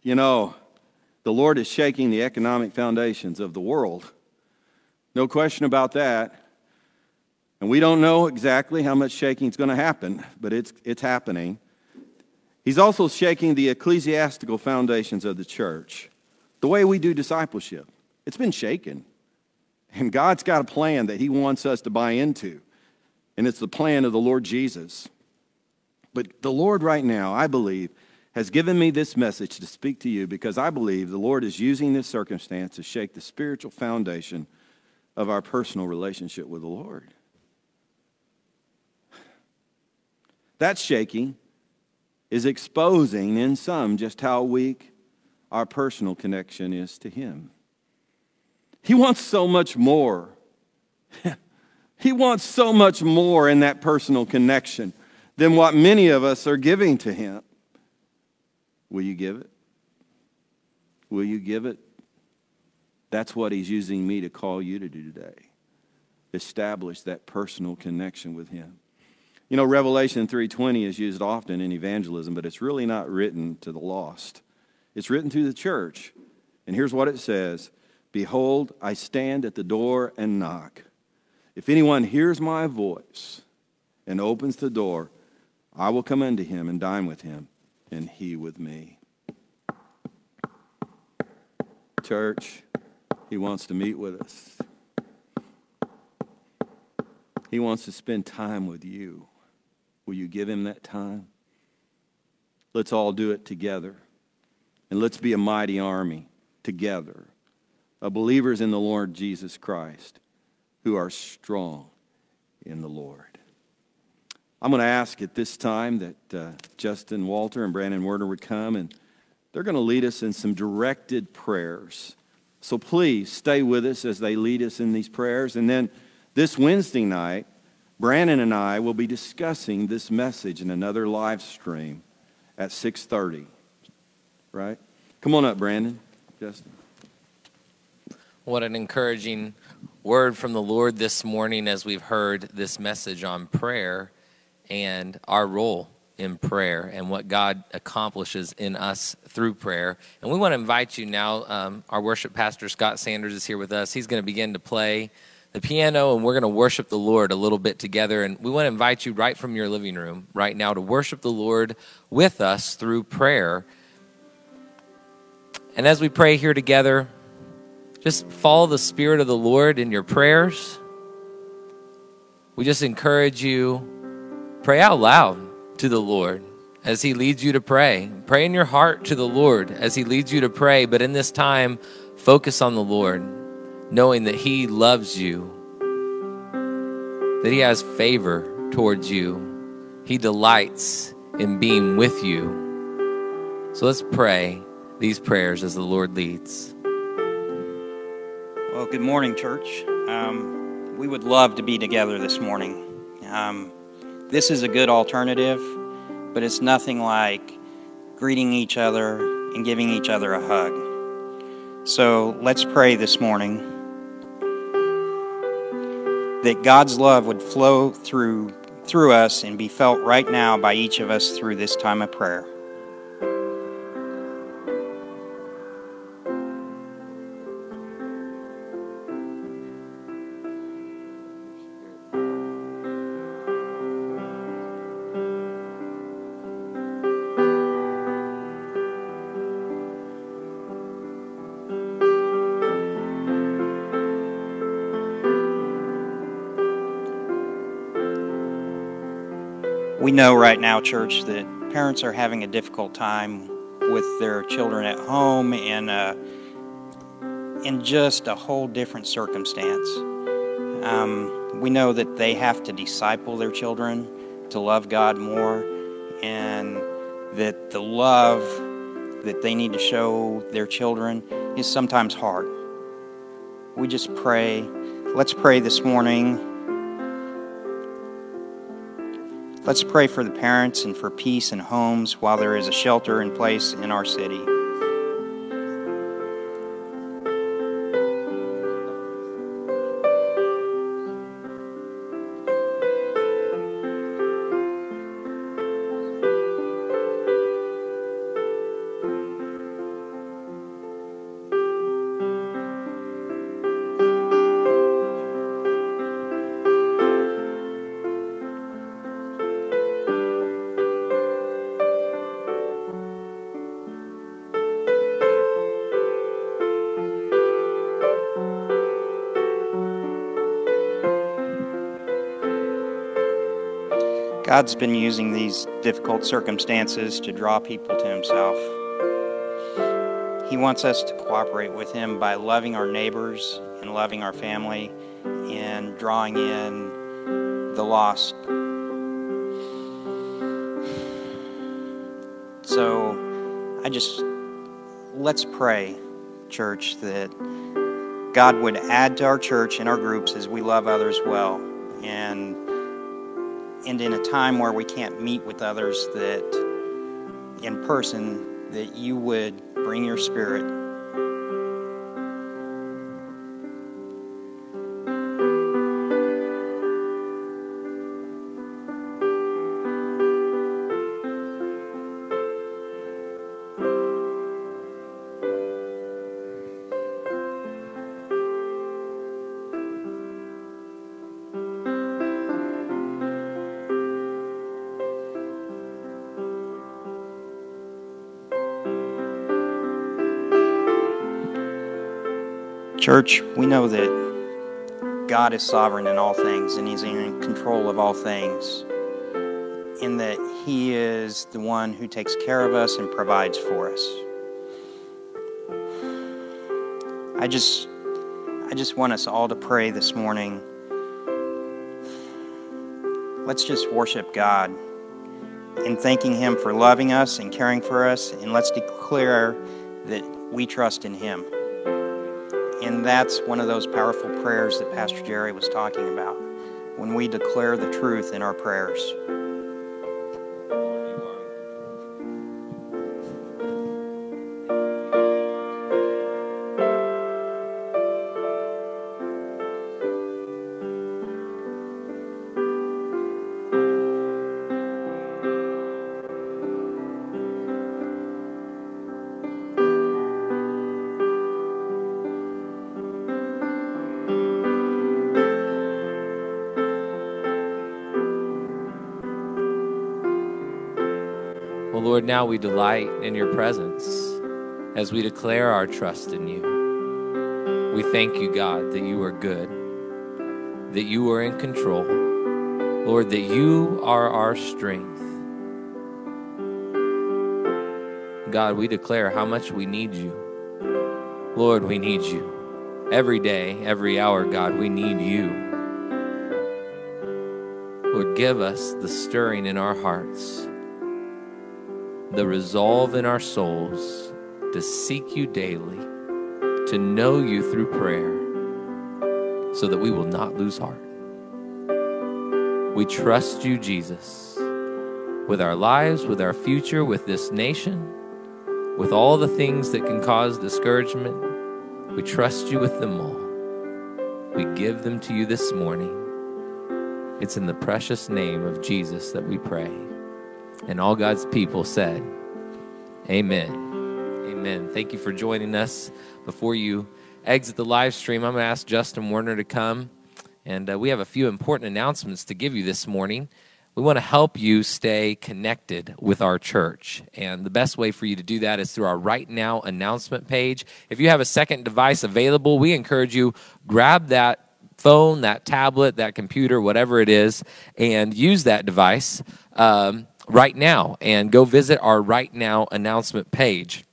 You know, the Lord is shaking the economic foundations of the world. No question about that. And we don't know exactly how much shaking is going to happen, but it's, it's happening. He's also shaking the ecclesiastical foundations of the church, the way we do discipleship. It's been shaken. And God's got a plan that He wants us to buy into, and it's the plan of the Lord Jesus. But the Lord, right now, I believe, has given me this message to speak to you because I believe the Lord is using this circumstance to shake the spiritual foundation of our personal relationship with the Lord. That shaking is exposing in some just how weak our personal connection is to Him. He wants so much more. (laughs) He wants so much more in that personal connection than what many of us are giving to Him. Will you give it? Will you give it? That's what He's using me to call you to do today. Establish that personal connection with Him. You know, Revelation 3:20 is used often in evangelism, but it's really not written to the lost. It's written to the church. And here's what it says Behold, I stand at the door and knock. If anyone hears my voice and opens the door, I will come unto him and dine with him, and he with me. Church, he wants to meet with us. He wants to spend time with you. Will you give him that time? Let's all do it together. And let's be a mighty army together of believers in the Lord Jesus Christ who are strong in the Lord. I'm going to ask at this time that uh, Justin Walter and Brandon Werner would come, and they're going to lead us in some directed prayers. So please stay with us as they lead us in these prayers. And then this Wednesday night, Brandon and I will be discussing this message in another live stream at 6:30. Right? Come on up, Brandon. Justin. What an encouraging word from the Lord this morning as we've heard this message on prayer and our role in prayer and what God accomplishes in us through prayer. And we want to invite you now. Um, our worship pastor, Scott Sanders, is here with us. He's going to begin to play the piano and we're going to worship the Lord a little bit together. And we want to invite you right from your living room right now to worship the Lord with us through prayer. And as we pray here together, just follow the Spirit of the Lord in your prayers. We just encourage you, pray out loud to the Lord as He leads you to pray. Pray in your heart to the Lord as He leads you to pray. But in this time, focus on the Lord, knowing that He loves you, that He has favor towards you, He delights in being with you. So let's pray these prayers as the Lord leads. Well, good morning, church. Um, we would love to be together this morning. Um, this is a good alternative, but it's nothing like greeting each other and giving each other a hug. So let's pray this morning that God's love would flow through through us and be felt right now by each of us through this time of prayer. We know right now, church, that parents are having a difficult time with their children at home and uh, in just a whole different circumstance. Um, we know that they have to disciple their children to love God more, and that the love that they need to show their children is sometimes hard. We just pray. Let's pray this morning Let's pray for the parents and for peace in homes while there is a shelter in place in our city. God's been using these difficult circumstances to draw people to Himself. He wants us to cooperate with Him by loving our neighbors and loving our family and drawing in the lost. So I just, let's pray, church, that God would add to our church and our groups as we love others well and and in a time where we can't meet with others that in person that you would bring your spirit Church, we know that God is sovereign in all things and He's in control of all things, in that He is the one who takes care of us and provides for us. I just, I just want us all to pray this morning. Let's just worship God in thanking Him for loving us and caring for us, and let's declare that we trust in Him. And that's one of those powerful prayers that Pastor Jerry was talking about when we declare the truth in our prayers. Lord, now we delight in your presence as we declare our trust in you. We thank you, God, that you are good, that you are in control. Lord, that you are our strength. God, we declare how much we need you. Lord, we need you. Every day, every hour, God, we need you. Lord, give us the stirring in our hearts the resolve in our souls to seek you daily, to know you through prayer, so that we will not lose heart. We trust you, Jesus, with our lives, with our future, with this nation, with all the things that can cause discouragement. We trust you with them all. We give them to you this morning. It's in the precious name of Jesus that we pray. And all God's people said, Amen. Amen. Thank you for joining us. Before you exit the live stream, I'm going to ask Justin Werner to come. And uh, we have a few important announcements to give you this morning. We want to help you stay connected with our church. And the best way for you to do that is through our Right Now announcement page. If you have a second device available, we encourage you grab that phone, that tablet, that computer, whatever it is, and use that device. Um, right now and go visit our right now announcement page.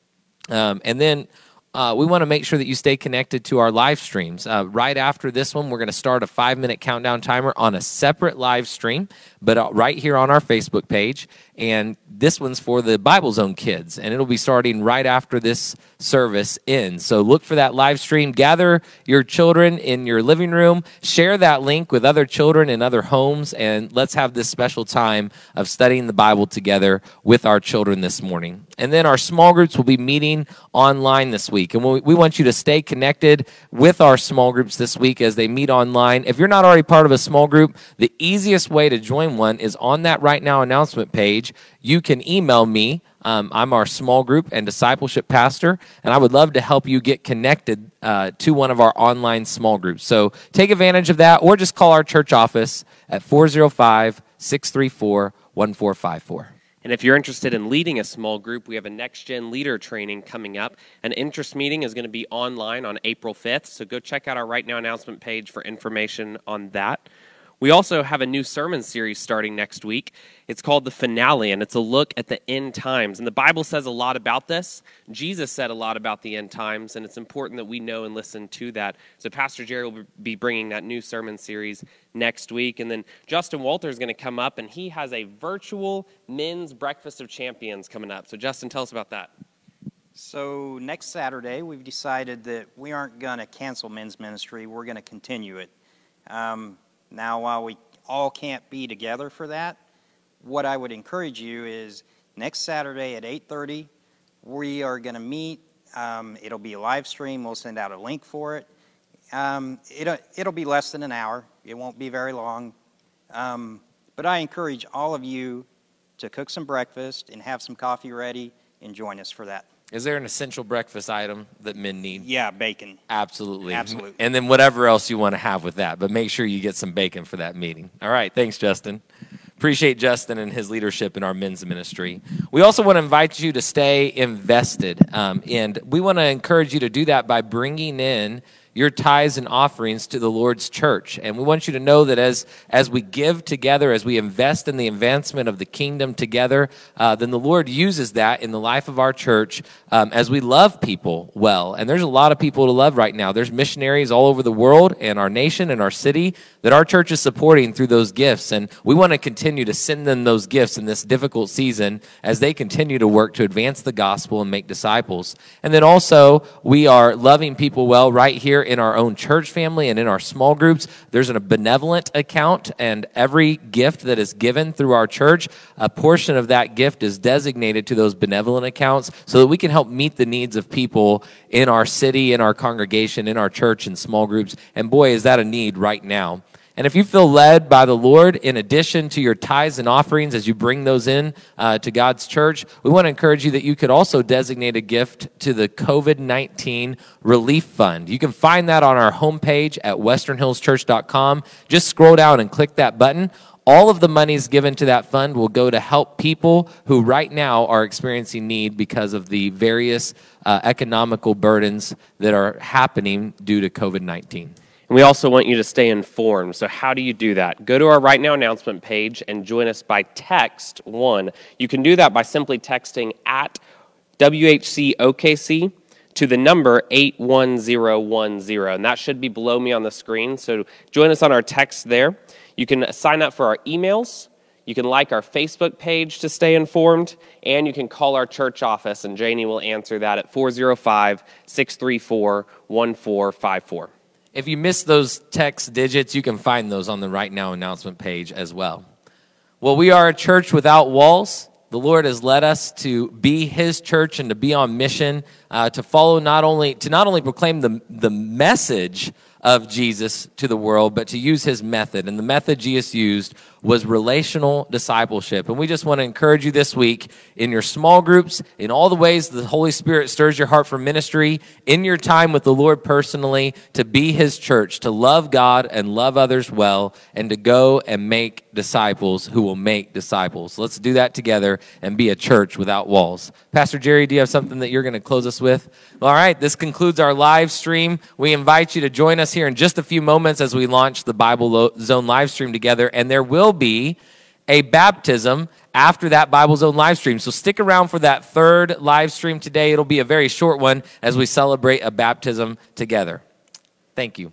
Um, and then uh, we want to make sure that you stay connected to our live streams. Uh, right after this one, we're going to start a five minute countdown timer on a separate live stream, but uh, right here on our Facebook page. And this one's for the Bible Zone kids, and it'll be starting right after this service ends. So look for that live stream. Gather your children in your living room, share that link with other children in other homes, and let's have this special time of studying the Bible together with our children this morning. And then our small groups will be meeting online this week. And we want you to stay connected with our small groups this week as they meet online. If you're not already part of a small group, the easiest way to join one is on that right now announcement page. You can email me. Um, I'm our small group and discipleship pastor, and I would love to help you get connected uh, to one of our online small groups. So take advantage of that, or just call our church office at 405 634 1454. And if you're interested in leading a small group, we have a next gen leader training coming up. An interest meeting is going to be online on April 5th. So go check out our Right Now announcement page for information on that. We also have a new sermon series starting next week. It's called The Finale, and it's a look at the end times. And the Bible says a lot about this. Jesus said a lot about the end times, and it's important that we know and listen to that. So, Pastor Jerry will be bringing that new sermon series next week. And then Justin Walter is going to come up, and he has a virtual men's breakfast of champions coming up. So, Justin, tell us about that. So, next Saturday, we've decided that we aren't going to cancel men's ministry, we're going to continue it. Um, Now, while we all can't be together for that, what I would encourage you is next Saturday at 8:30, we are going to meet. Um, it'll be a live stream. We'll send out a link for it. Um, it'll, it'll be less than an hour. It won't be very long. Um, but I encourage all of you to cook some breakfast and have some coffee ready and join us for that. Is there an essential breakfast item that men need? Yeah, bacon. Absolutely. Absolutely. And then whatever else you want to have with that, but make sure you get some bacon for that meeting. All right. Thanks, Justin. Appreciate Justin and his leadership in our men's ministry. We also want to invite you to stay invested, um, and we want to encourage you to do that by bringing in your tithes and offerings to the Lord's church. And we want you to know that as, as we give together, as we invest in the advancement of the kingdom together, uh, then the Lord uses that in the life of our church um, as we love people well. And there's a lot of people to love right now. There's missionaries all over the world and our nation and our city that our church is supporting through those gifts. And we want to continue to send them those gifts in this difficult season as they continue to work to advance the gospel and make disciples. And then also, we are loving people well right here in our own church family and in our small groups. There's a benevolent account, and every gift that is given through our church, a portion of that gift is designated to those benevolent accounts so that we can help meet the needs of people in our city, in our congregation, in our church, in small groups. And boy, is that a need right now. And if you feel led by the Lord, in addition to your tithes and offerings as you bring those in uh, to God's church, we want to encourage you that you could also designate a gift to the COVID 19 Relief Fund. You can find that on our homepage at westernhillschurch.com. Just scroll down and click that button. All of the monies given to that fund will go to help people who right now are experiencing need because of the various uh, economical burdens that are happening due to COVID 19. And we also want you to stay informed. So, how do you do that? Go to our Right Now announcement page and join us by text one. You can do that by simply texting at WHCOKC to the number 81010. And that should be below me on the screen. So, join us on our text there. You can sign up for our emails. You can like our Facebook page to stay informed, and you can call our church office, and Janie will answer that at 405 634 1454. If you miss those text digits, you can find those on the Right Now announcement page as well. Well, we are a church without walls. The Lord has led us to be His church and to be on mission, uh, to follow not only to not only proclaim the the message of Jesus to the world, but to use His method. And the method Jesus used was relational discipleship. And we just want to encourage you this week in your small groups, in all the ways the Holy Spirit stirs your heart for ministry, in your time with the Lord personally, to be His church, to love God and love others well, and to go and make disciples who will make disciples. Let's do that together and be a church without walls. Pastor Jerry, do you have something that you're going to close us with? All right, this concludes our live stream. We invite you to join us here in just a few moments as we launch the Bible Zone live stream together, and there will be a baptism after that Bible Zone live stream. So stick around for that third live stream today. It'll be a very short one as we celebrate a baptism together. Thank you.